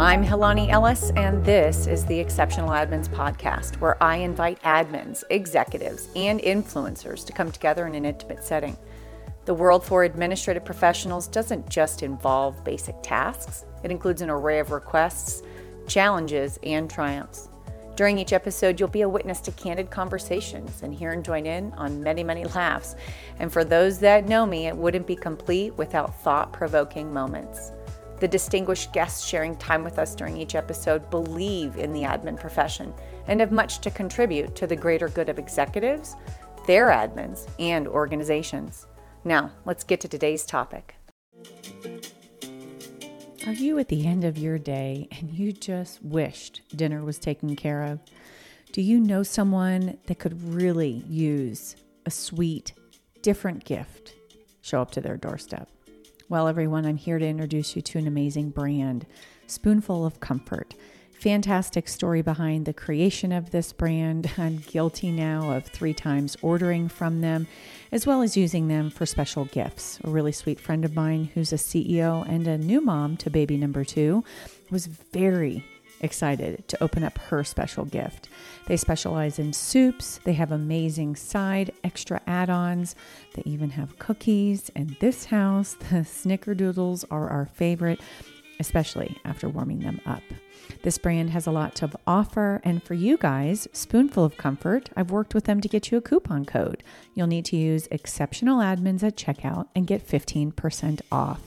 I'm Helani Ellis, and this is the Exceptional Admins Podcast, where I invite admins, executives, and influencers to come together in an intimate setting. The world for administrative professionals doesn't just involve basic tasks, it includes an array of requests, challenges, and triumphs. During each episode, you'll be a witness to candid conversations and hear and join in on many, many laughs. And for those that know me, it wouldn't be complete without thought provoking moments. The distinguished guests sharing time with us during each episode believe in the admin profession and have much to contribute to the greater good of executives, their admins, and organizations. Now, let's get to today's topic. Are you at the end of your day and you just wished dinner was taken care of? Do you know someone that could really use a sweet, different gift show up to their doorstep? Well, everyone, I'm here to introduce you to an amazing brand, Spoonful of Comfort. Fantastic story behind the creation of this brand. I'm guilty now of three times ordering from them, as well as using them for special gifts. A really sweet friend of mine who's a CEO and a new mom to baby number two was very excited to open up her special gift. They specialize in soups, they have amazing side extra add ons, they even have cookies. And this house, the snickerdoodles are our favorite, especially after warming them up. This brand has a lot to offer, and for you guys, Spoonful of Comfort, I've worked with them to get you a coupon code. You'll need to use exceptional admins at checkout and get 15% off.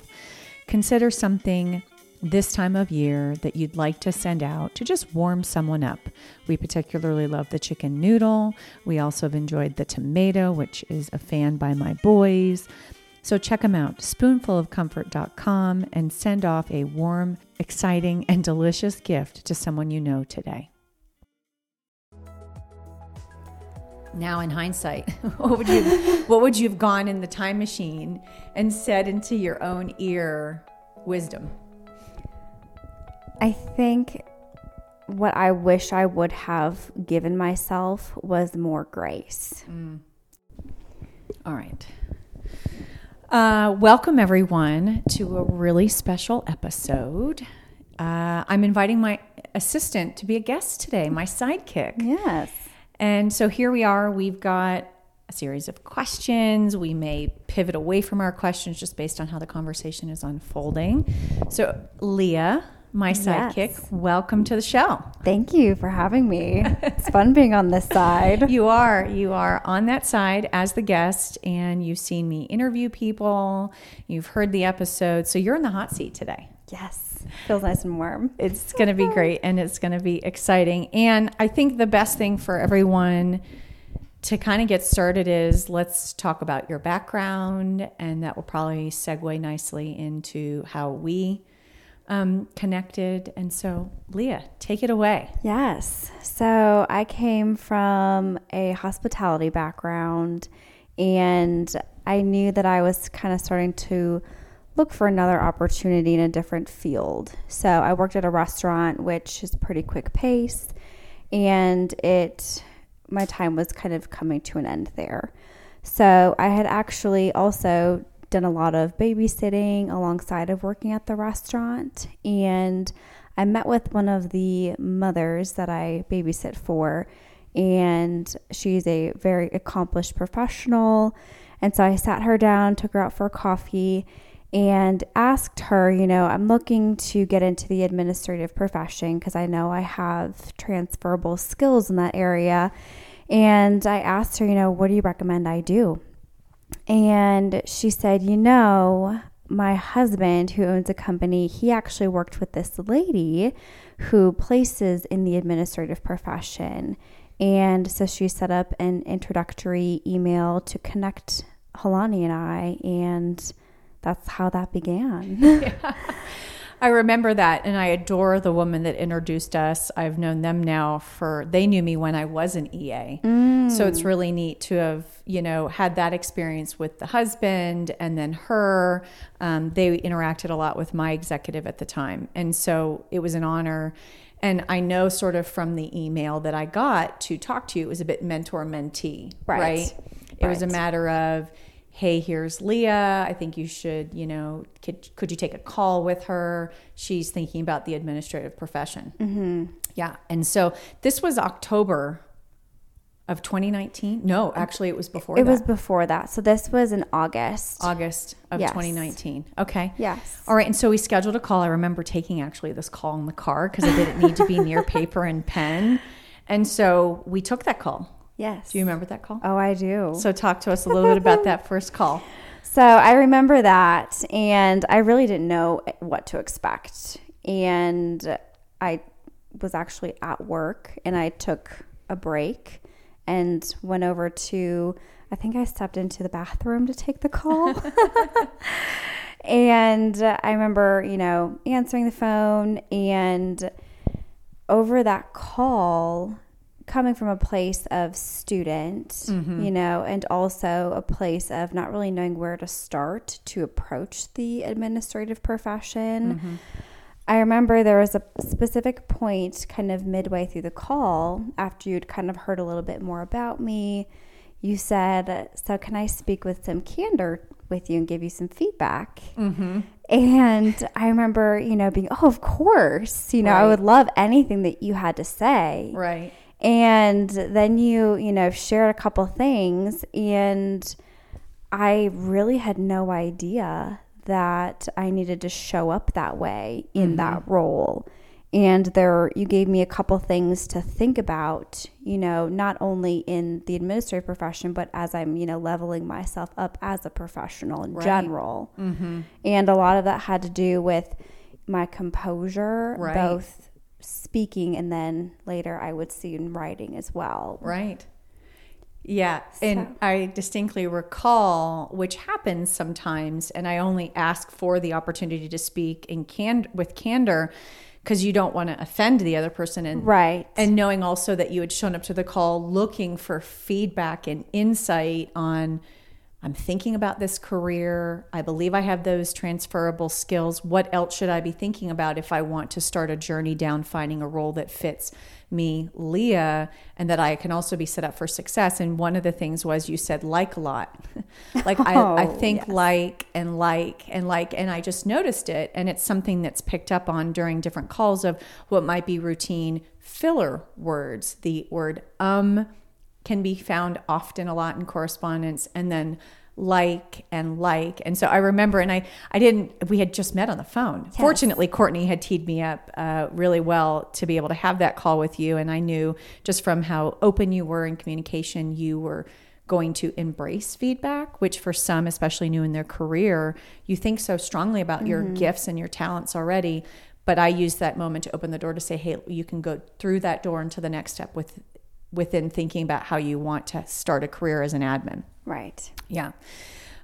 Consider something this time of year that you'd like to send out to just warm someone up. We particularly love the chicken noodle. We also have enjoyed the tomato, which is a fan by my boys. So check them out, spoonfulofcomfort.com, and send off a warm, exciting, and delicious gift to someone you know today. Now, in hindsight, what would you what would you have gone in the time machine and said into your own ear wisdom? I think what I wish I would have given myself was more grace. Mm. All right. Uh, welcome, everyone, to a really special episode. Uh, I'm inviting my assistant to be a guest today, my sidekick. Yes. And so here we are. We've got a series of questions. We may pivot away from our questions just based on how the conversation is unfolding. So, Leah, my sidekick. Yes. Welcome to the show. Thank you for having me. it's fun being on this side. You are. You are on that side as the guest, and you've seen me interview people. You've heard the episode. So you're in the hot seat today. Yes. Feels nice and warm. It's going to be great and it's going to be exciting. And I think the best thing for everyone to kind of get started is let's talk about your background, and that will probably segue nicely into how we um, connected. And so, Leah, take it away. Yes. So, I came from a hospitality background, and I knew that I was kind of starting to look for another opportunity in a different field. So, I worked at a restaurant, which is pretty quick pace, and it my time was kind of coming to an end there. So, I had actually also done a lot of babysitting alongside of working at the restaurant. And I met with one of the mothers that I babysit for, and she's a very accomplished professional. And so I sat her down, took her out for coffee, and asked her, you know, I'm looking to get into the administrative profession because I know I have transferable skills in that area. And I asked her, you know, what do you recommend I do? And she said, You know, my husband, who owns a company, he actually worked with this lady who places in the administrative profession. And so she set up an introductory email to connect Helani and I, and that's how that began. yeah. I remember that, and I adore the woman that introduced us. I've known them now for they knew me when I was an EA, mm. so it's really neat to have you know had that experience with the husband and then her. Um, they interacted a lot with my executive at the time, and so it was an honor. And I know, sort of from the email that I got to talk to you, it was a bit mentor mentee, right? right? It right. was a matter of hey, here's Leah. I think you should, you know, could, could you take a call with her? She's thinking about the administrative profession. Mm-hmm. Yeah. And so this was October of 2019. No, actually, it was before It that. was before that. So this was in August. August of Yes. 2019. Okay. Yes. All right. And so we scheduled a call. I remember taking actually this call in the car because I didn't need to be near paper and pen. And so we took that call. Yes. Do you remember that call? Oh, I do. So talk to us a little bit about that first call. So I remember that, and I really didn't know what to expect. And I was actually at work, and I took a break and went over to, I think I stepped into the bathroom to take the call. and I remember, you know, answering the phone, and over that call, coming from a place of student, mm-hmm. you know, and also a place of not really knowing where to start to approach the administrative profession. Mm-hmm. I remember there was a specific point kind of midway through the call after you'd kind of heard a little bit more about me. You said, So, can I speak with some candor with you and give you some feedback? Mm-hmm. And I remember, you know, being, Oh, of course. You know, I would love anything that you had to say. Right. And then you, you know, shared a couple things, and I really had no idea that I needed to show up that way in mm-hmm. that role. And there, you gave me a couple things to think about, you know, not only in the administrative profession, but as I'm, you know, leveling myself up as a professional in general. Mm-hmm. And a lot of that had to do with my composure, Right. both speaking and then later I would see in writing as well. Right. Yeah. And I distinctly recall, which happens sometimes, and I only ask for the opportunity to speak in can with candor because you don't want to offend the other person and Right. and knowing also that you had shown up to the call looking for feedback and insight on I'm thinking about this career. I believe I have those transferable skills. What else should I be thinking about if I want to start a journey down finding a role that fits me, Leah, and that I can also be set up for success? And one of the things was you said like a lot. like I, I Oh, think yes. like and like and like and I just noticed it and it's something that's picked up on during different calls of what might be routine filler words. The word um can be found often a lot in correspondence and then like and like. And so i remember and i i didn't we had just met on the phone. Fortunately courtney had teed me up uh, really well to be able to have that call with you. And i knew just from how open you were in communication you were going to embrace feedback which for some especially new in their career you think so strongly about your gifts and your talents already. But i used that moment to open the door to say hey you can go through that door into the next step with within thinking about how you want to start a career as an admin. Right. Yeah.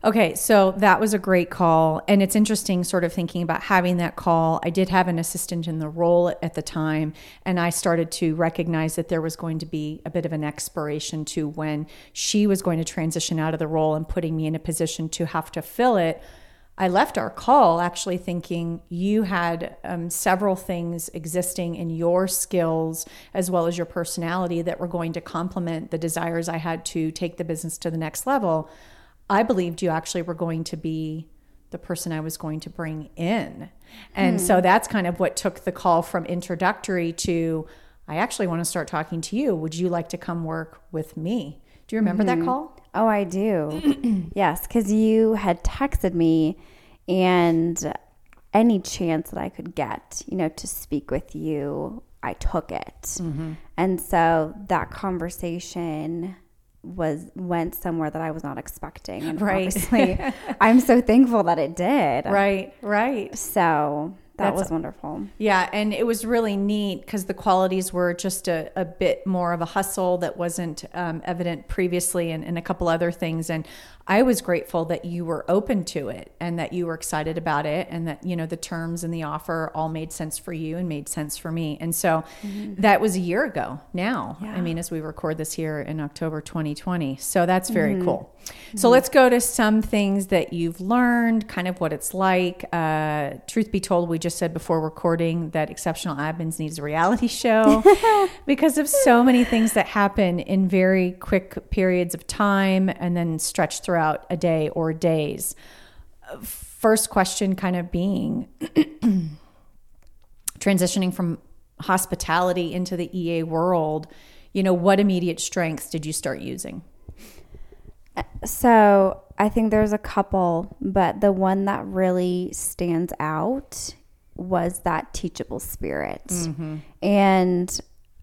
Okay, so that was a great call. And it's interesting, sort of thinking about having that call. I did have an assistant in the role at the time, and I started to recognize that there was going to be a bit of an expiration to when she was going to transition out of the role and putting me in a position to have to fill it. I left our call actually thinking you had um, several things existing in your skills as well as your personality that were going to complement the desires I had to take the business to the next level. I believed you actually were going to be the person I was going to bring in. And so that's kind of what took the call from introductory to I actually want to start talking to you. Would you like to come work with me? Do you remember that call? Oh, I do. yes, because you had texted me, and any chance that I could get, you know, to speak with you, I took it. Mm-hmm. And so that conversation was went somewhere that I was not expecting. And Right. obviously, I'm so thankful that it did. Right, right. So that was wonderful. Yeah, and it was really neat because the qualities were just a, a bit more of a hustle that wasn't um, evident previously, and, and a couple other things. And I was grateful that you were open to it and that you were excited about it, and that you know the terms and the offer all made sense for you and made sense for me. And so mm-hmm. that was a year ago now. I mean, as we record this here in October 2020, so that's very mm-hmm. cool. So mm-hmm. let's go to some things that you've learned, kind of what it's like. Uh, truth be told, we just said before recording that Exceptional Admins needs a reality show because of so many things that happen in very quick periods of time and then stretch throughout a day or days. First question kind of being transitioning from hospitality into the EA world, you know, what immediate strengths did you start using? So I think there's a couple, but the one that really stands out was that teachable spirit. Mm-hmm. And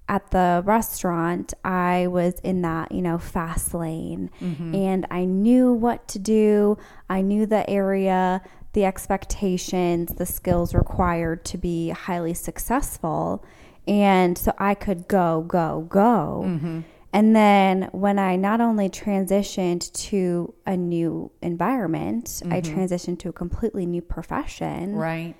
at the restaurant, I was in that, you know, fast lane mm-hmm. and I knew what to do. I knew the area, the expectations, the skills required to be highly successful. And so I could go, go, go. Mm-hmm. And then when I not only transitioned to a new environment, mm-hmm. I transitioned to a completely new profession. Right.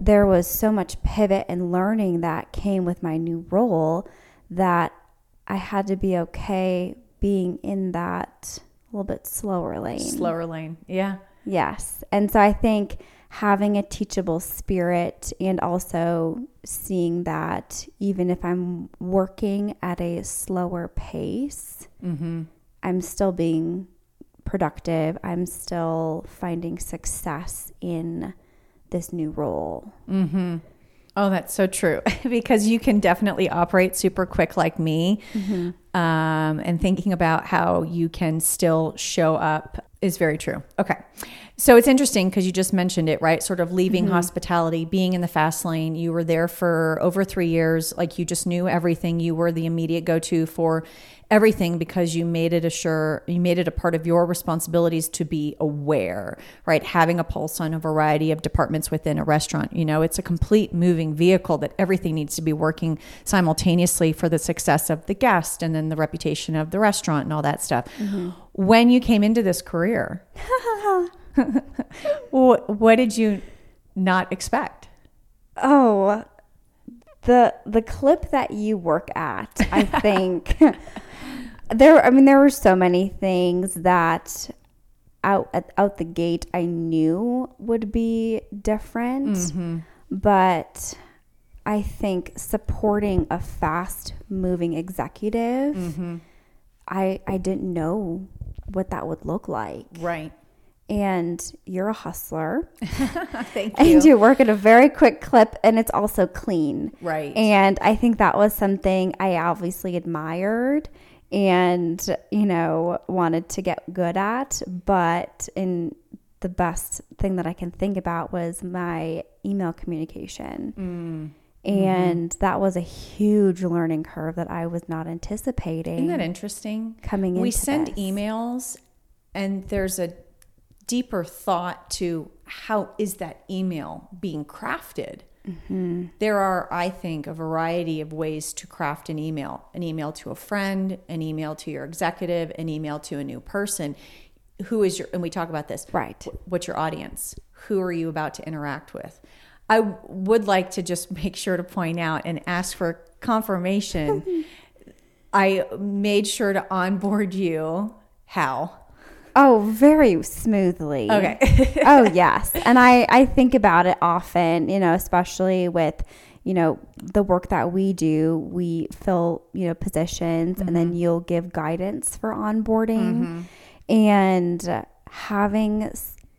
There was so much pivot and learning that came with my new role that I had to be okay being in that a little bit slower lane. Slower lane. Yeah. Yes. And so I think having a teachable spirit and also seeing that even if I'm working at a slower pace, mm-hmm. I'm still being productive. I'm still finding success in this new role. Mm-hmm. Oh, that's so true. because you can definitely operate super quick like me. Mm-hmm. Um, and thinking about how you can still show up is very true. Okay. So it's interesting because you just mentioned it, right? Sort of leaving mm-hmm. hospitality, being in the fast lane. You were there for over three years. Like you just knew everything. You were the immediate go to for everything because you made it a sure, you made it a part of your responsibilities to be aware, right? Having a pulse on a variety of departments within a restaurant. You know, it's a complete moving vehicle that everything needs to be working simultaneously for the success of the guest and then the reputation of the restaurant and all that stuff. Mm-hmm. When you came into this career, what did you not expect? Oh, the the clip that you work at, I think there. I mean, there were so many things that out at, out the gate I knew would be different, mm-hmm. but I think supporting a fast moving executive, mm-hmm. I I didn't know what that would look like. Right and you're a hustler. Thank you. And you work at a very quick clip and it's also clean. Right. And I think that was something I obviously admired and, you know, wanted to get good at. But in the best thing that I can think about was my email communication. Mm. And mm-hmm. that was a huge learning curve that I was not anticipating. Isn't that interesting? Coming in. We send this. emails and there's a deeper thought to how is that email being crafted. Mm-hmm. There are, I think, a variety of ways to craft an email an email to a friend, an email to your executive, an email to a new person. Who is your, and we talk about this, right? What's your audience? Who are you about to interact with? I would like to just make sure to point out and ask for confirmation. I made sure to onboard you. How? Oh, very smoothly. Okay. oh, yes. And I, I think about it often, you know, especially with, you know, the work that we do. We fill, you know, positions mm-hmm. and then mm-hmm. you'll give guidance for onboarding. Mm-hmm. And having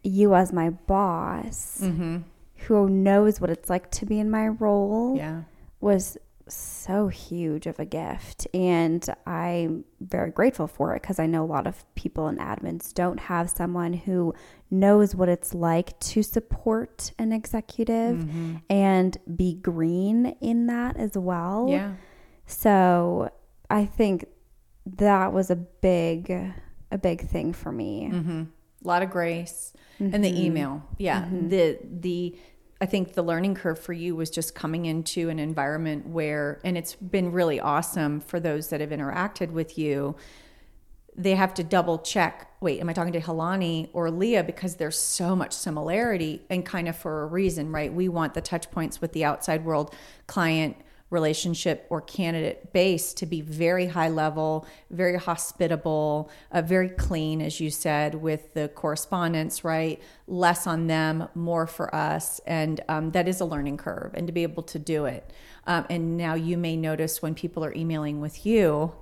you as my boss mm-hmm. who knows what it's like to be in my role yeah. was so huge of a gift and i'm very grateful for it because i know a lot of people in admins don't have someone who knows what it's like to support an executive mm-hmm. and be green in that as well yeah so i think that was a big a big thing for me mm-hmm. a lot of grace mm-hmm. and the mm-hmm. email yeah mm-hmm. the the I think the learning curve for you was just coming into an environment where, and it's been really awesome for those that have interacted with you. They have to double check. Wait, am I talking to Helani or Leah? Because there's so much similarity and kind of for a reason, right? We want the touch points with the outside world, client, relationship or candidate base to be very high level, very hospitable, uh, very clean, as you said, with the correspondence, right? Less on them, more for us. And um, that is a learning curve, and to be able to do it. Um, and now you may notice when people are emailing with you,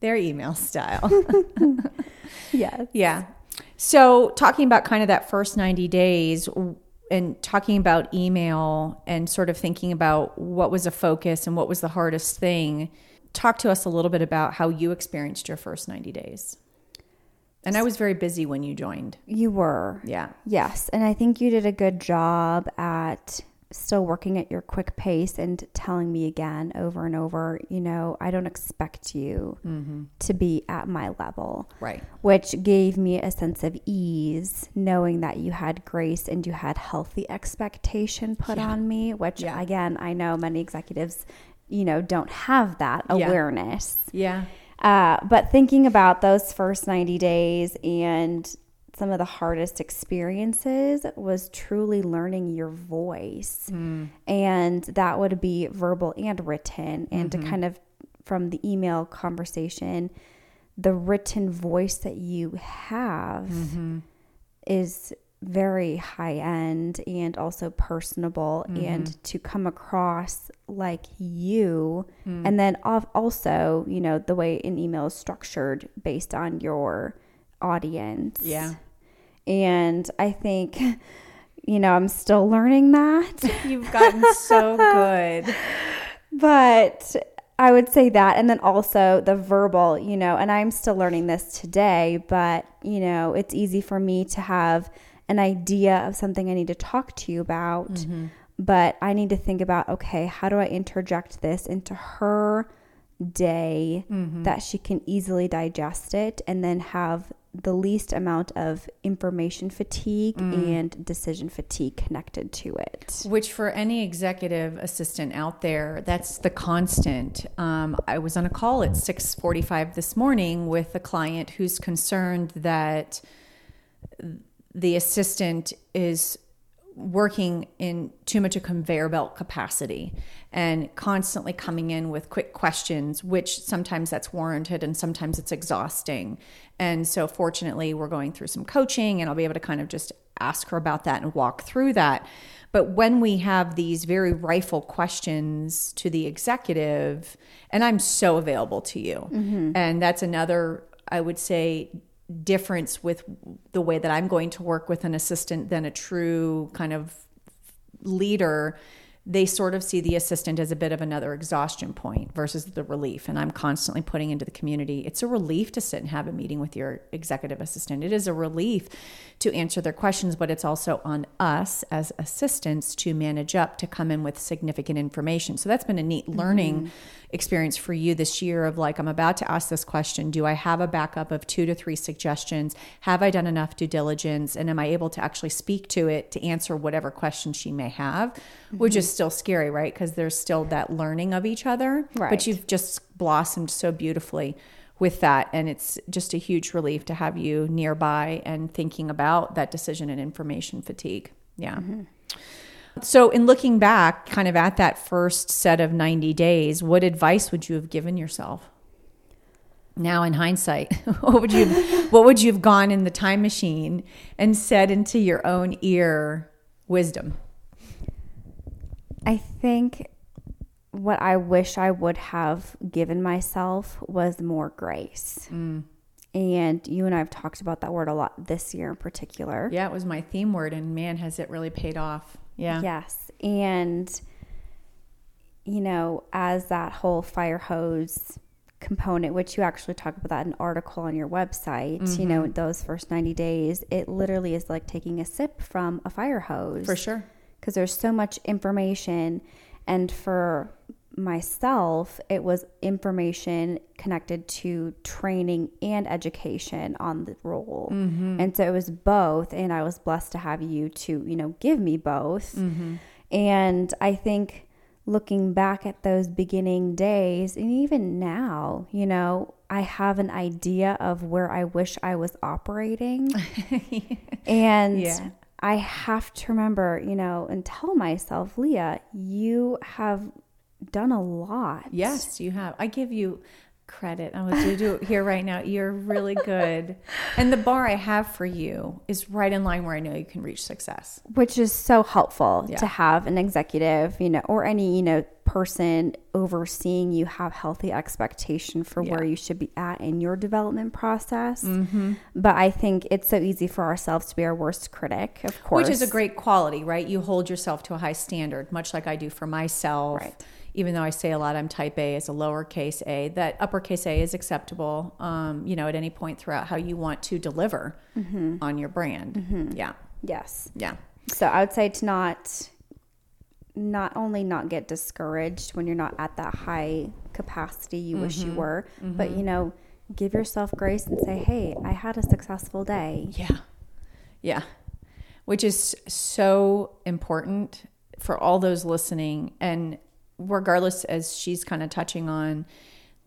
their email style. yes. Yeah. So, talking about kind of that first 90 days, and talking about email and sort of thinking about what was a focus and what was the hardest thing, talk to us a little bit about how you experienced your first 90 days. And I was very busy when you joined. You were. Yeah. Yes. And I think you did a good job at still working at your quick pace and telling me again over and over, you know, I don't expect you mm-hmm. to be at my level. Right. Which gave me a sense of ease knowing that you had grace and you had healthy expectation put yeah. on me, which yeah. again, I know many executives, you know, don't have that awareness. Yeah. Uh, but thinking about those first 90 days and some of the hardest experiences was truly learning your voice. Mm. And that would be verbal and written. And mm-hmm. to kind of, from the email conversation, the written voice that you have mm-hmm. is very high end and also personable mm-hmm. and to come across like you mm. and then also you know the way an email is structured based on your audience yeah and I think, you know, I'm still learning that. You've gotten so good. but I would say that. And then also the verbal, you know, and I'm still learning this today, but, you know, it's easy for me to have an idea of something I need to talk to you about. Mm-hmm. But I need to think about, okay, how do I interject this into her day mm-hmm. that she can easily digest it and then have the least amount of information fatigue mm. and decision fatigue connected to it. Which, for any executive assistant out there, that's the constant. Um, I was on a call at six forty-five this morning with a client who's concerned that the assistant is working in too much a conveyor belt capacity and constantly coming in with quick questions which sometimes that's warranted and sometimes it's exhausting. And so fortunately we're going through some coaching and I'll be able to kind of just ask her about that and walk through that. But when we have these very rifle questions to the executive and I'm so available to you. Mm-hmm. and that's another I would say difference with the way that I'm going to work with an assistant than a true kind of leader they sort of see the assistant as a bit of another exhaustion point versus the relief. And I'm constantly putting into the community it's a relief to sit and have a meeting with your executive assistant. It is a relief to answer their questions, but it's also on us as assistants to manage up to come in with significant information. So that's been a neat learning mm-hmm. Experience for you this year of like, I'm about to ask this question. Do I have a backup of two to three suggestions? Have I done enough due diligence? And am I able to actually speak to it to answer whatever question she may have? Mm-hmm. Which is still scary, right? Because there's still that learning of each other. Right. But you've just blossomed so beautifully with that. And it's just a huge relief to have you nearby and thinking about that decision and information fatigue. Yeah. Mm-hmm. So, in looking back, kind of at that first set of 90 days, what advice would you have given yourself? Now, in hindsight, what would you what would you have gone in the time machine and said into your own ear wisdom? I think what I wish I would have given myself was more grace. Mm. And you and I have talked about that word a lot this year in particular. Yeah, it was my theme word, and man, has it really paid off. Yeah. Yes. And, you know, as that whole fire hose component, which you actually talk about that in an article on your website, mm-hmm. you know, mm-hmm. those first 90 days, it literally is like taking a sip from a fire hose. For sure because there's so much information. And for myself, it was information connected to training and education on the role. Mm-hmm. And so it was both. And I was blessed to have you to, you know, give me both. Mm-hmm. And I think looking back at those beginning days, and even now, you know, I have an idea of where I wish I was operating. and yeah. I have to remember, you know, and tell myself, Leah, you have done a lot. Yes, you have. I give you credit. I'm want to do it here right now. You're really good. and the bar I have for you is right in line where I know you can reach success. Which is so helpful Yeah. to have an executive, you know, or any, you know, person overseeing you have healthy expectation for Yeah. where you should be at in your development process. Mm-hmm. But I think it's so easy for ourselves to be our worst critic, of course. Which is a great quality, right? You hold yourself to a high standard, much like I do for myself. Right. Even though I say a lot I'm type A as a lowercase a, that uppercase A is acceptable, um, you know, at any point throughout how you want to deliver on your brand. Yeah. Yes. Yeah. So I would say to not not only not get discouraged when you're not at that high capacity you wish Mm-hmm. you were, but you know, give yourself grace and say, "Hey, I had a successful day." Yeah. Yeah. Which is so important for all those listening. And regardless, as she's kind of touching on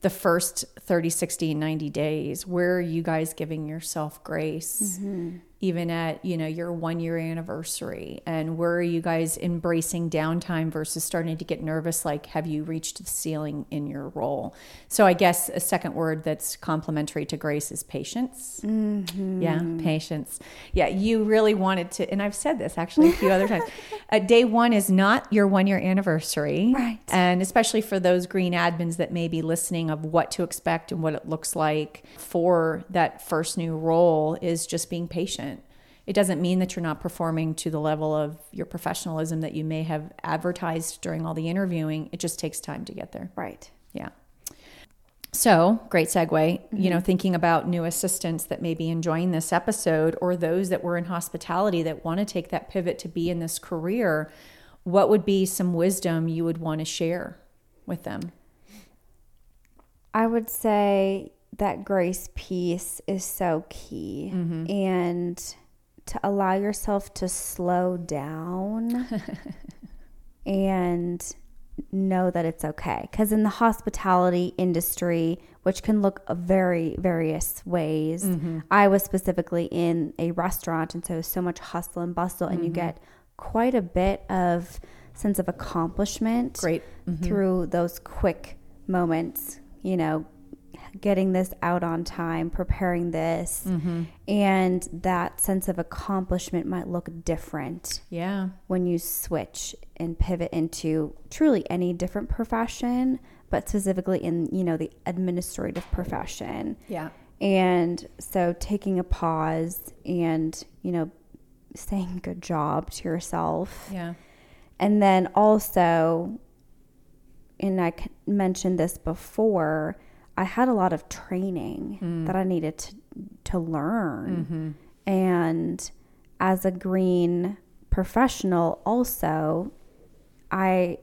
the first 30, 60, 90 days, where are you guys giving yourself grace? Mm-hmm. Even at, you know, your one year anniversary, and where are you guys embracing downtime versus starting to get nervous? Like, have you reached the ceiling in your role? So, I guess a second word that's complementary to grace is patience. Yeah, patience. Yeah, you really wanted to, and I've said this actually a few other times. Uh, day one is not your one year anniversary. Right. And especially for those green admins that may be listening of what to expect and what it looks like for that first new role is just being patient. It doesn't mean that you're not performing to the level of your professionalism that you may have advertised during all the interviewing. It just takes time to get there. Right. Yeah. So, great segue. You mm-hmm. know, thinking about new assistants that may be enjoying this episode or those that were in hospitality that want to take that pivot to be in this career, what would be some wisdom you would want to share with them? I would say that grace piece is so key mm-hmm. and to allow yourself to slow down and know that it's okay. Because in the hospitality industry, which can look very various ways, mm-hmm. I was specifically in a restaurant, and so so much hustle and bustle, and you mm-hmm. get quite a bit of sense of accomplishment Great. Mm-hmm. through those quick moments, you know, getting this out on time, preparing this, mm-hmm. and that sense of accomplishment might look different Yeah. when you switch and pivot into truly any different profession, but specifically in, you know, the administrative profession. Yeah. And so taking a pause and, you know, saying good job to yourself. Yeah. And then also, and I mentioned this before, I had a lot of training mm. that I needed to, to learn. Mm-hmm. And as a green professional, also, I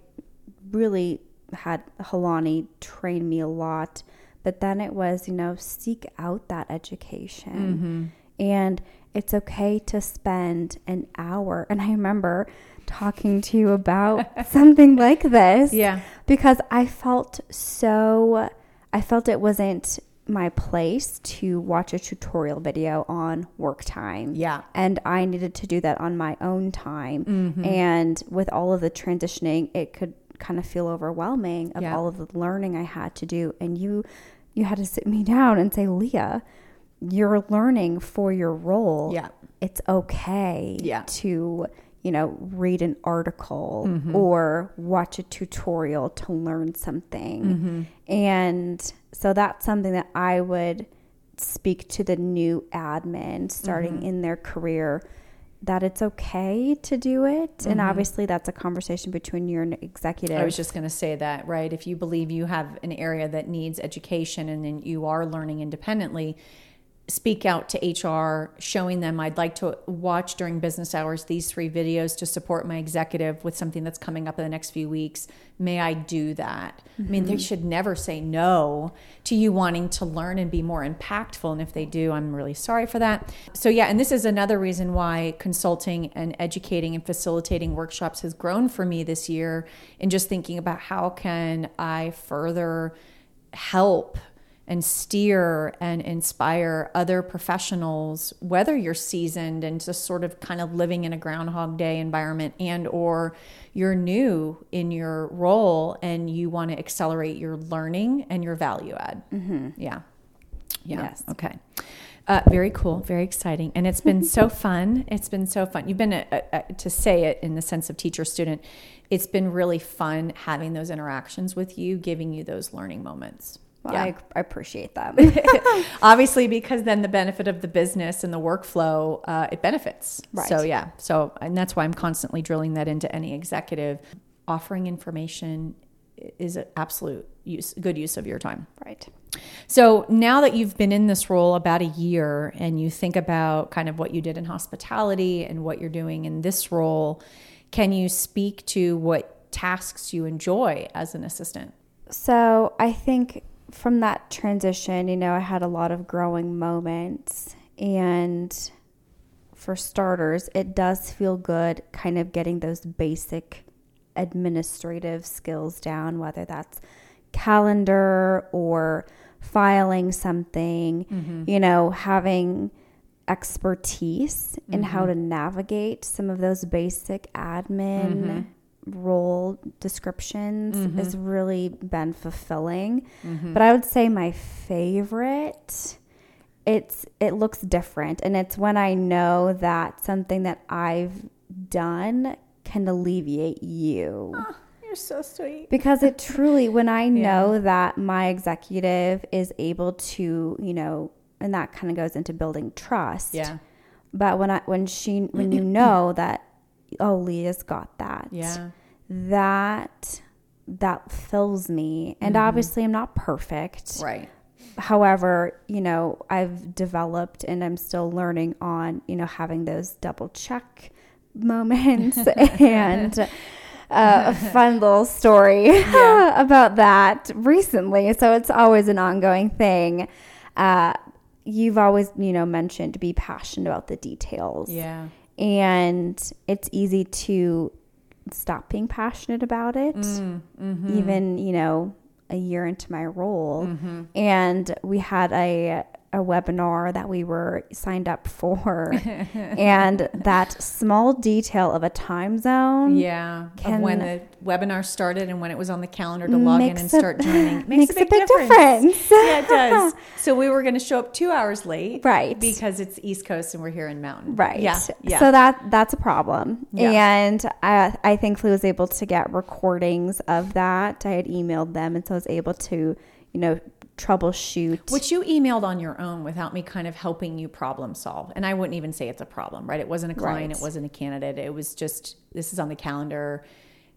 really had Helani train me a lot. But then it was, you know, seek out that education. Mm-hmm. And it's okay to spend an hour. And I remember talking to you about something like this Yeah. because I felt so, I felt it wasn't my place to watch a tutorial video on work time. Yeah. And I needed to do that on my own time. Mm-hmm. And with all of the transitioning, it could kind of feel overwhelming of Yeah. all of the learning I had to do. And you, you had to sit me down and say, Leah, you're learning for your role. Yeah. It's okay Yeah. to, you know, read an article Mm-hmm. or watch a tutorial to learn something. Mm-hmm. And so that's something that I would speak to the new admin starting Mm-hmm. in their career that it's okay to do it. And obviously, that's a conversation between you and executive. Mm-hmm. I was just going to say that, right? If you believe you have an area that needs education and then you are learning independently, speak out to HR, showing them I'd like to watch during business hours these three videos to support my executive with something that's coming up in the next few weeks. May I do that? I mean, they mm-hmm. should never say no to you wanting to learn and be more impactful. And if they do, I'm really sorry for that. So, yeah, and this is another reason why consulting and educating and facilitating workshops has grown for me this year in just thinking about how can I further help and steer and inspire other professionals whether you're seasoned and just sort of kind of living in a groundhog day environment and or you're new in your role and you want to accelerate your learning and your value add mm-hmm. yeah yeah yes. okay uh, very cool, very exciting, and it's been so fun. It's been so fun. You've been a, a, a, to say it in the sense of teacher student. It's been really fun having those interactions with you, giving you those learning moments. Well, yeah. I, I, appreciate that. Obviously, because then the benefit of the business and the workflow, uh, it benefits. Right. So, yeah. So, and that's why I'm constantly drilling that into any executive. Offering information is an absolute use, good use of your time. Right. So now that you've been in this role about a year and you think about kind of what you did in hospitality and what you're doing in this role, can you speak to what tasks you enjoy as an assistant? So I think from that transition, you know, I had a lot of growing moments. And for starters, it does feel good kind of getting those basic administrative skills down, whether that's calendar or filing something, mm-hmm. you know, having expertise mm-hmm. in how mm-hmm. to navigate some of those basic admin mm-hmm. Role descriptions mm-hmm. has really been fulfilling. Mm-hmm. But I would say my favorite it's it looks different and it's when I know that something that I've done can alleviate you. Oh you're so sweet. Because it truly, when I know yeah. that my executive is able to, you know, and that kind of goes into building trust. Yeah. But when I, when she, when you know that, oh, Leah's got that. Yeah. That, that fills me. And mm-hmm. obviously, I'm not perfect. Right. However, you know, I've developed and I'm still learning on, you know, having those double check moments and a fun little story yeah. about that recently. So it's always an ongoing thing. Uh, you've always, you know, mentioned to be passionate about the details. Yeah. And it's easy to stop being passionate about it, mm, mm-hmm. even, you know, a year into my role. Mm-hmm. And we had a a webinar that we were signed up for and that small detail of a time zone yeah can, when the webinar started and when it was on the calendar to log in and start joining makes, makes a big, a big difference. difference. yeah it does so we were going to show up two hours late right because it's east coast and we're here in mountain right yeah, yeah. so that that's a problem yeah. and I, I thankfully was able to get recordings of that i had emailed them and so i was able to you know troubleshoot. Which you emailed on your own without me kind of helping you problem solve. And I wouldn't even say it's a problem, right? It wasn't a client, right. it wasn't a candidate. It was just this is on the calendar.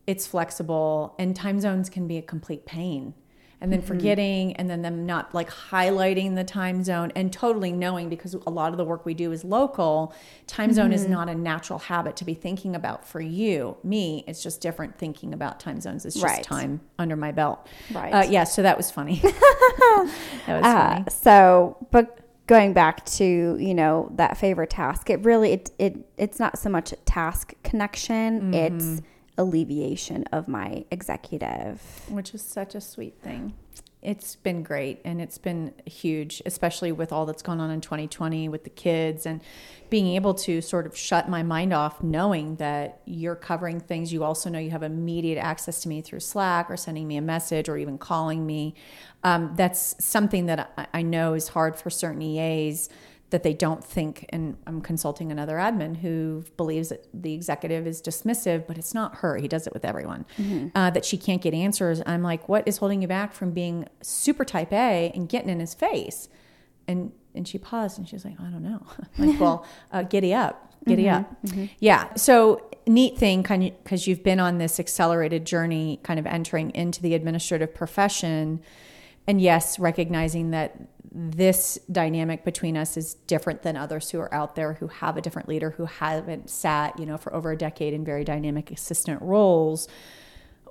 It's flexible and time zones can be a complete pain and then mm-hmm. forgetting and then them not like highlighting the time zone and totally knowing because a lot of the work we do is local time zone mm-hmm. is not a natural habit to be thinking about for you me it's just different thinking about time zones it's just right. time under my belt right uh, yeah so that was funny that was uh, funny so but going back to you know that favorite task it really it, it it's not so much a task connection mm-hmm. it's alleviation of my executive. Which is such a sweet thing. It's been great and it's been huge, especially with all that's gone on in 2020 with the kids and being able to sort of shut my mind off knowing that you're covering things. You also know you have immediate access to me through Slack or sending me a message or even calling me. Um, that's something that I know is hard for certain EAs that they don't think, and I'm consulting another admin who believes that the executive is dismissive, but it's not her. He does it with everyone. Mm-hmm. Uh, that she can't get answers. I'm like, what is holding you back from being super type A and getting in his face? And and she paused and she's like, I don't know. Like, well, uh, giddy up, giddy mm-hmm. up. Mm-hmm. Yeah. So neat thing, kind of, because you've been on this accelerated journey, kind of entering into the administrative profession, and yes, recognizing that this dynamic between us is different than others who are out there who have a different leader who haven't sat you know for over a decade in very dynamic assistant roles.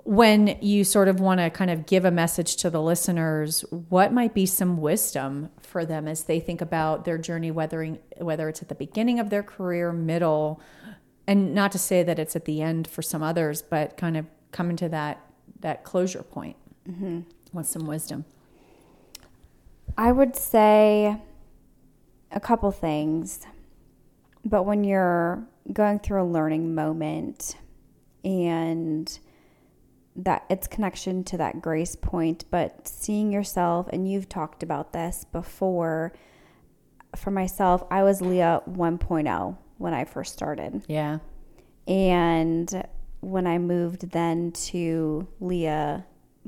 When you sort of want to kind of give a message to the listeners what might be some wisdom for them as they think about their journey whether whether it's at the beginning of their career middle and not to say that it's at the end for some others but kind of coming to that that closure point? Mm-hmm. what's some wisdom I would say a couple things. But when you're going through a learning moment and that it's connection to that grace point, but seeing yourself, and you've talked about this before. For myself, I was Leah 1.0 when I first started. Yeah. And when I moved then to Leah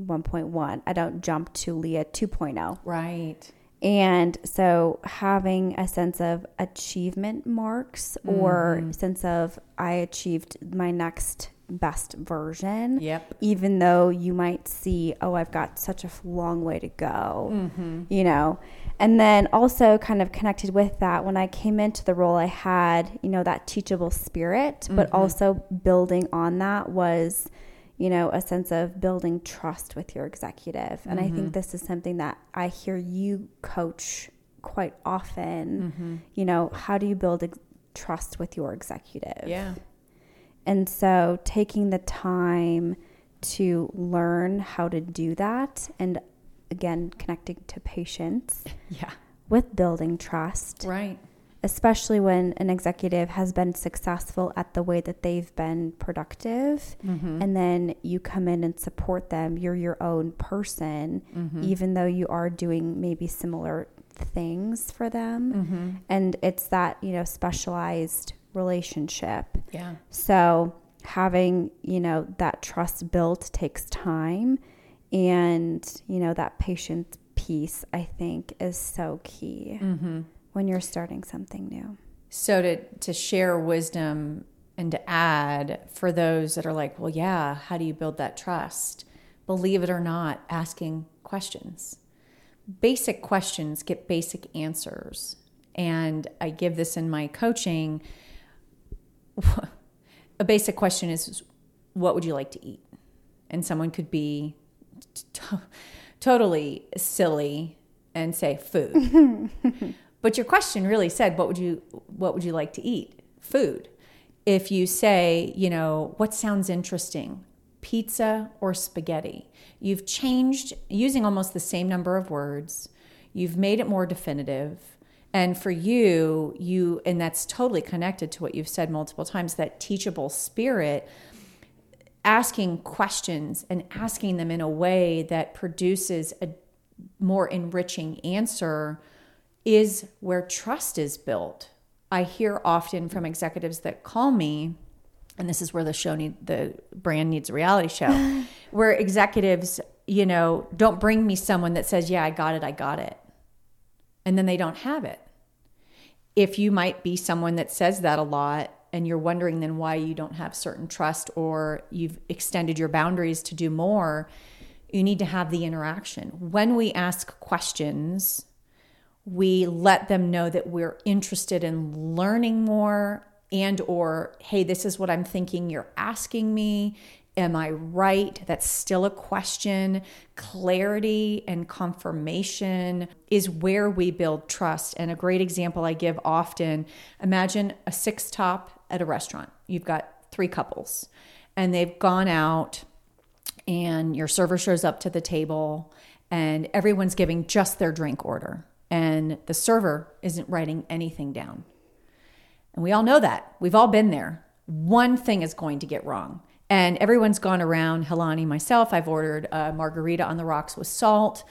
1.1, I don't jump to Leah 2.0. Right. And so having a sense of achievement marks or Mm-hmm. sense of I achieved my next best version. Yep. Even though you might see, oh, I've got such a long way to go, Mm-hmm. you know. And then also kind of connected with that, when I came into the role, I had, you know, that teachable spirit, but Mm-hmm. also building on that was, you know, a sense of building trust with your executive. And I Mm-hmm. think this is something that I hear you coach quite often. Mm-hmm. You know, how do you build ex- trust with your executive? Yeah. And so taking the time to learn how to do that and again connecting to patience Yeah. with building trust, Right. Especially when an executive has been successful at the way that they've been productive Mm-hmm. and then you come in and support them, you're your own person Mm-hmm. even though you are doing maybe similar things for them. Mm-hmm. And it's that, you know, specialized relationship. Yeah. So having, you know, that trust built takes time and, you know, that patient piece I think is so key Mm-hmm. When you're starting something new. So to to share wisdom and to add for those that are like, well, yeah, how do you build that trust? Believe it or not, asking questions. Basic questions get basic answers. And I give this in my coaching. A basic question is what would you like to eat? And someone could be t- totally silly and say food. But your question really said, "What would you What would you like to eat?" Food. If you say, you know, what sounds interesting, pizza or spaghetti, you've changed using almost the same number of words. You've made it more definitive. And for you, you and that's totally connected to what you've said multiple times. That teachable spirit asking questions and asking them in a way that produces a more enriching answer is where trust is built. I hear often from executives that call me, and this is where the show need the brand needs a reality show, where executives, you know, don't bring me someone that says, "Yeah, I got it, I got it," and then they don't have it. If you might be someone that says that a lot, and you're wondering then why you don't have certain trust or you've extended your boundaries to do more, you need to have the interaction. When we ask questions, we let them know that we're interested in learning more and or hey this is what i'm thinking you're asking me. Am i right? That's still a question. Clarity and confirmation is where we build trust. And a great example i give often imagine a six top at a restaurant. You've got three couples and they've gone out and your server shows up to the table and everyone's giving just their drink order and the server isn't writing anything down. And we all know that. We've all been there. One thing is going to get wrong. And everyone's gone around, Helani, myself, I've ordered a margarita on the rocks with salt.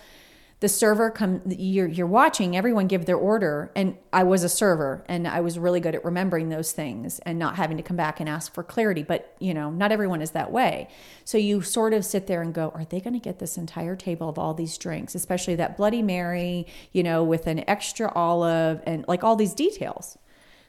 The server come you're you're watching everyone give their order and I was a server and I was really good at remembering those things and not having to come back and ask for clarity, but you know, not everyone is that way. So you sort of sit there and go, are they going to get this entire table of all these drinks, especially that bloody mary, you know, with an extra olive and like all these details.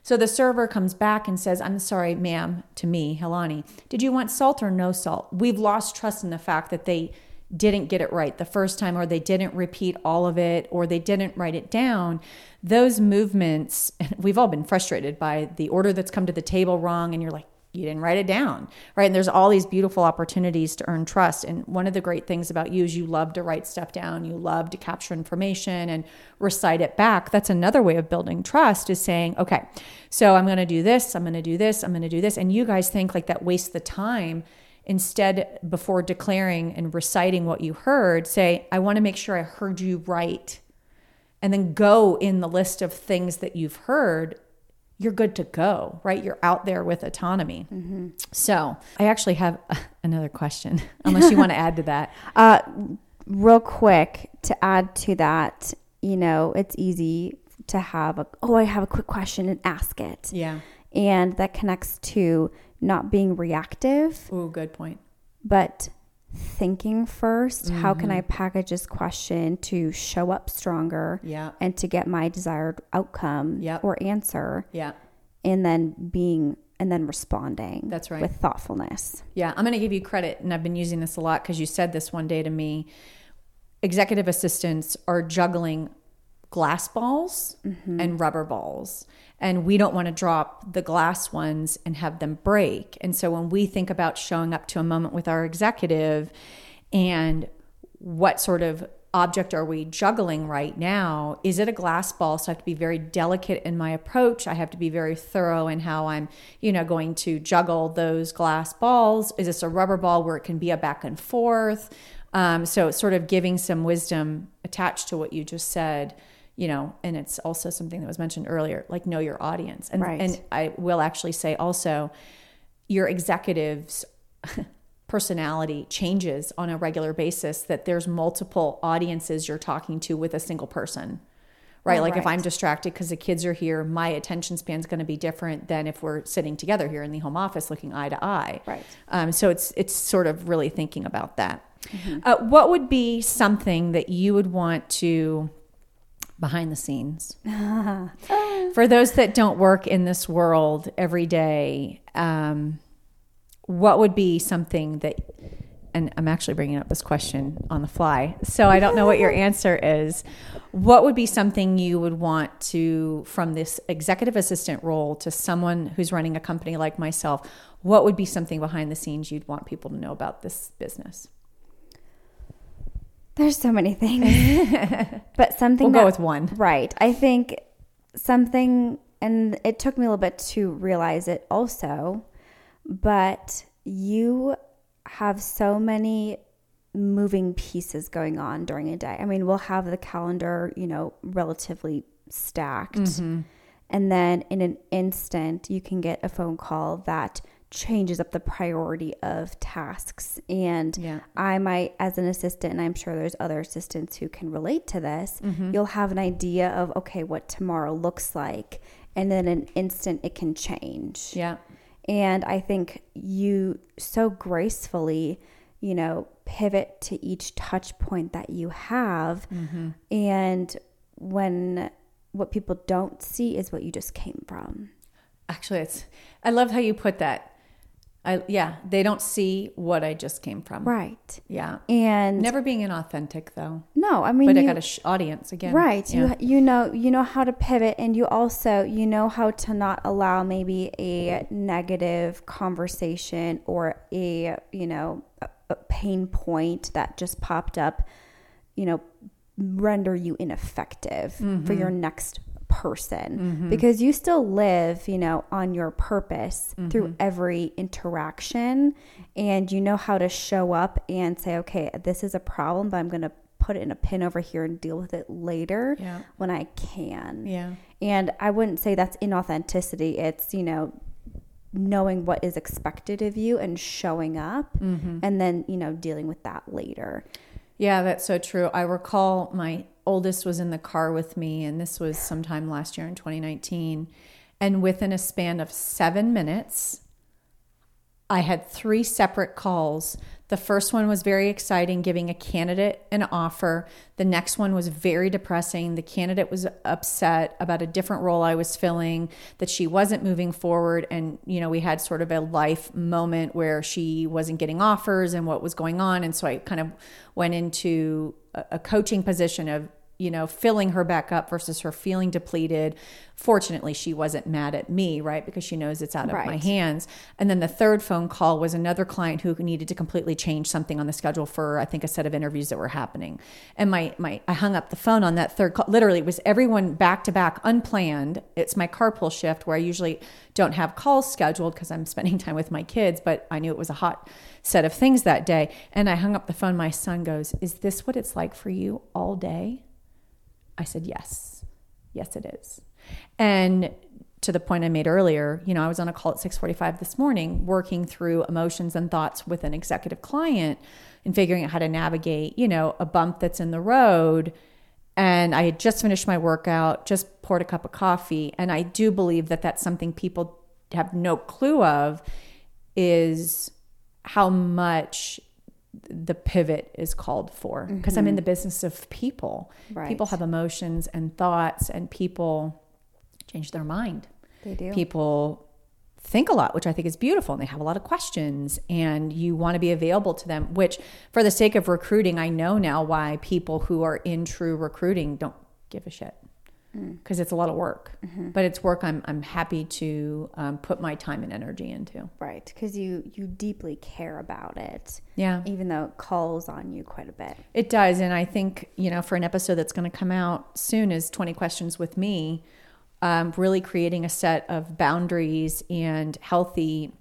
So the server comes back and says, I'm sorry, ma'am, to me, Helani, did you want salt or no salt? We've lost trust in the fact that they didn't get it right the first time, or they didn't repeat all of it, or they didn't write it down. Those movements, we've all been frustrated by the order that's come to the table wrong, and you're like, you didn't write it down, right? And there's all these beautiful opportunities to earn trust. And one of the great things about you is you love to write stuff down, you love to capture information and recite it back. That's another way of building trust is saying, okay, so I'm going to do this, I'm going to do this, I'm going to do this. And you guys think like that wastes the time. Instead, before declaring and reciting what you heard, say, I want to make sure I heard you right and then go in the list of things that you've heard, you're good to go, right? You're out there with autonomy. Mm-hmm. So I actually have another question, unless you want to add to that. Uh, real quick to add to that, you know, it's easy to have a, oh, I have a quick question and ask it. Yeah. And that connects to not being reactive. Oh, good point. But thinking 1st mm-hmm. How can I mm-hmm. package this question to show up stronger? Yeah. And to get my desired outcome yep. or answer? Yeah. And then being and then responding. That's right. With thoughtfulness. Yeah. I'm going to give you credit. And I've been using this a lot because you said this one day to me. Executive assistants are juggling glass balls mm-hmm. and rubber balls. And we don't want to drop the glass ones and have them break. And so when we think about showing up to a moment with our executive and what sort of object are we juggling right now? Is it a glass ball? So I have to be very delicate in my approach. I have to be very thorough in how I'm, you know, going to juggle those glass balls. Is this a rubber ball where it can be a back and forth? Um, so it's sort of giving some wisdom attached to what you just said you know, and it's also something that was mentioned earlier, like know your audience. And right. and I will actually say also your executives personality changes on a regular basis that there's multiple audiences you're talking to with a single person. Right? Oh, like right. if I'm distracted because the kids are here, my attention span is going to be different than if we're sitting together here in the home office looking eye to eye. Right. Um, so it's it's sort of really thinking about that. Mm-hmm. Uh, what would be something that you would want to behind the scenes. For those that don't work in this world every day, um, what would be something that, and I'm actually bringing up this question on the fly, so I don't know what your answer is. What would be something you would want to, from this executive assistant role to someone who's running a company like myself, what would be something behind the scenes you'd want people to know about this business? There's so many things, but something we'll that, go with one. Right. I think something, and it took me a little bit to realize it also, but you have so many moving pieces going on during a day. I mean, we'll have the calendar, you know, relatively stacked. Mm-hmm. And then in an instant, you can get a phone call that changes up the priority of tasks. And yeah. I might, as an assistant, and I'm sure there's other assistants who can relate to this, mm-hmm. you'll have an idea of, okay, what tomorrow looks like. And then an instant it can change. Yeah. And I think you so gracefully, you know, pivot to each touch point that you have. Mm-hmm. And when what people don't see is what you just came from. Actually, it's, I love how you put that I yeah, they don't see what I just came from. Right. Yeah. And never being inauthentic though. No, I mean, but you, I got a sh- audience again. Right. Yeah. You you know you know how to pivot, and you also you know how to not allow maybe a negative conversation or a you know a, a pain point that just popped up, you know, render you ineffective mm-hmm. for your next person mm-hmm. because you still live, you know, on your purpose mm-hmm. through every interaction and you know how to show up and say, okay, this is a problem, but I'm going to put it in a pin over here and deal with it later yeah. when I can. Yeah. And I wouldn't say that's inauthenticity. It's, you know, knowing what is expected of you and showing up mm-hmm. and then, you know, dealing with that later. Yeah, that's so true. I recall my oldest was in the car with me, and this was sometime last year in 2019. And within a span of seven minutes, I had three separate calls. The first one was very exciting, giving a candidate an offer. The next one was very depressing. The candidate was upset about a different role I was filling, that she wasn't moving forward. And, you know, we had sort of a life moment where she wasn't getting offers and what was going on. And so I kind of went into a coaching position of you know, filling her back up versus her feeling depleted. Fortunately, she wasn't mad at me, right? Because she knows it's out of right. my hands. And then the third phone call was another client who needed to completely change something on the schedule for, I think, a set of interviews that were happening. And my, my, I hung up the phone on that third call. Literally, it was everyone back to back, unplanned. It's my carpool shift where I usually don't have calls scheduled because I'm spending time with my kids, but I knew it was a hot set of things that day. And I hung up the phone. My son goes, Is this what it's like for you all day? I said, Yes. Yes, it is. And to the point I made earlier, you know, I was on a call at 6:45 this morning working through emotions and thoughts with an executive client and figuring out how to navigate, you know, a bump that's in the road. And I had just finished my workout, just poured a cup of coffee, and I do believe that that's something people have no clue of is how much the pivot is called for because I'm in mm-hmm. the business of people. Right. People have emotions and thoughts and people change their mind They do. people think a lot, which I think is beautiful, and they have a lot of questions, and you want to be available to them. Which, for the sake of recruiting, I know now why people who are in true recruiting don't give a shit because it's a lot of work. But it's work I'm I'm happy to um, put my time and energy into. Right, because you you deeply care about it, Yeah, even though it calls on you quite a bit. It does. And I think, you know, for an episode that's going to come out soon is 20 Questions with Me, um, really creating a set of boundaries and healthy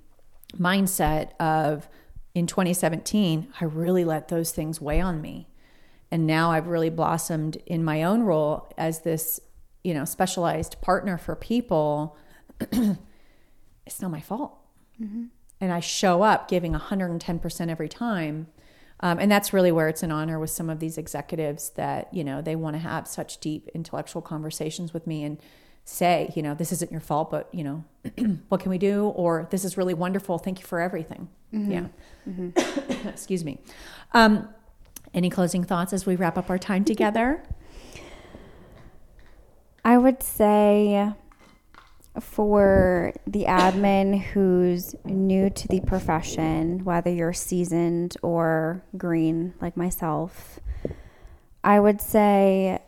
mindset of in 2017, I really let those things weigh on me. And now I've really blossomed in my own role as this, you know, specialized partner for people. it's not my fault and I show up giving 110% every time. Um, and that's really where it's an honor with some of these executives that, you know, they want to have such deep intellectual conversations with me and say, you know, this isn't your fault, but, you know, what can we do? Or this is really wonderful. Thank you for everything. Yeah. Excuse me. Um, any closing thoughts as we wrap up our time together? I would say for the admin who's new to the profession, whether you're seasoned or green like myself, I would say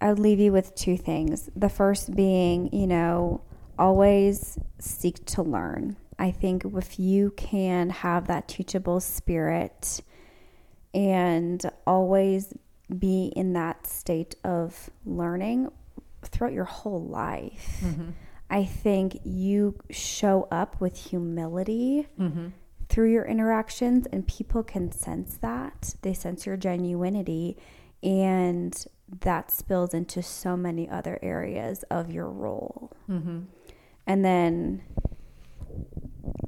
I would leave you with two things. The first being, you know, always seek to learn. I think if you can have that teachable spirit and always be in that state of learning throughout your whole life, mm-hmm. I think you show up with humility mm-hmm. through your interactions, and people can sense that. They sense your genuinity, and that spills into so many other areas of your role. Mm-hmm. And then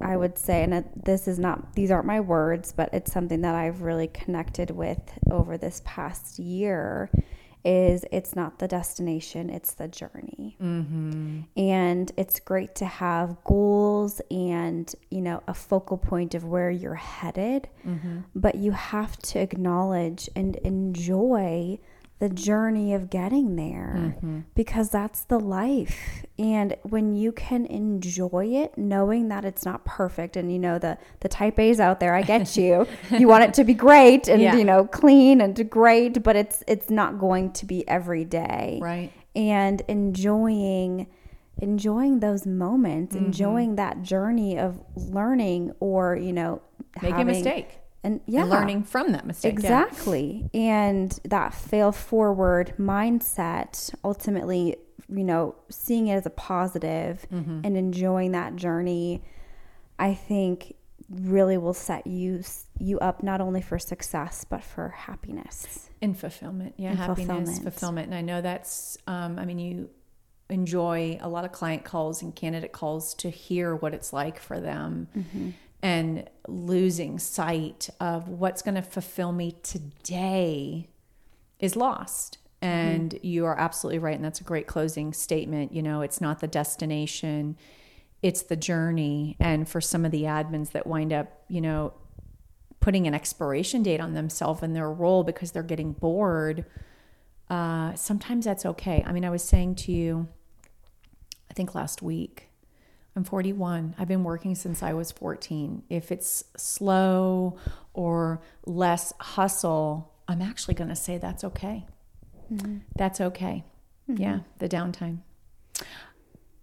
I would say, and it, this is not, these aren't my words, but it's something that I've really connected with over this past year is it's not the destination, it's the journey. Mm-hmm. And it's great to have goals and, you know, a focal point of where you're headed, mm-hmm. but you have to acknowledge and enjoy the journey of getting there because that's the life. And when you can enjoy it, knowing that it's not perfect, and you know the the type A's out there, I get you. you want it to be great and Yeah. you know clean and great, but it's it's not going to be every day. Right. And enjoying enjoying those moments, Mm-hmm. enjoying that journey of learning or you know Make a mistake. And yeah, And learning from that mistake. yeah. Exactly. And that fail forward mindset, ultimately, you know, seeing it as a positive Mm-hmm. and enjoying that journey, I think really will set you you up not only for success but for happiness. In fulfillment. Yeah. In happiness, fulfillment. fulfillment. And I know that's, um, I mean, you enjoy a lot of client calls and candidate calls to hear what it's like for them and losing sight of what's going to fulfill me today is lost. And you are absolutely right. And that's a great closing statement. You know, it's not the destination, it's the journey. And for some of the admins that wind up, you know, putting an expiration date on themselves and their role because they're getting bored, uh, sometimes that's okay. I mean, I was saying to you, I think last week, I'm 41. I've been working since I was 14. If it's slow or less hustle, I'm actually going to say that's okay. Mm-hmm. That's okay. Mm-hmm. Yeah, the downtime.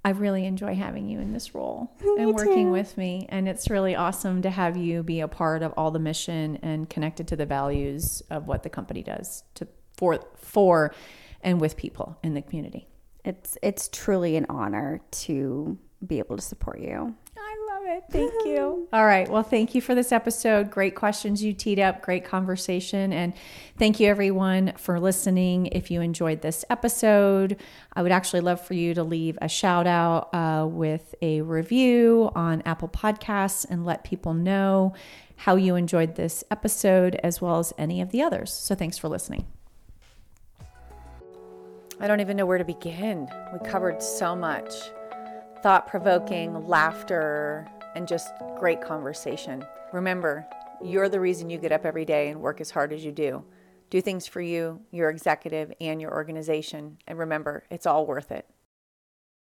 I really enjoy having you in this role and working too. with me. And it's really awesome to have you be a part of all the mission and connected to the values of what the company does to for for and with people in the community. It's it's truly an honor to be able to support you. I love it. Thank you. All right. Well, thank you for this episode. Great questions you teed up, great conversation. And thank you, everyone, for listening. If you enjoyed this episode, I would actually love for you to leave a shout out uh, with a review on Apple Podcasts and let people know how you enjoyed this episode as well as any of the others. So thanks for listening. I don't even know where to begin. We covered so much thought provoking, laughter, and just great conversation. Remember, you're the reason you get up every day and work as hard as you do. Do things for you, your executive, and your organization. And remember, it's all worth it.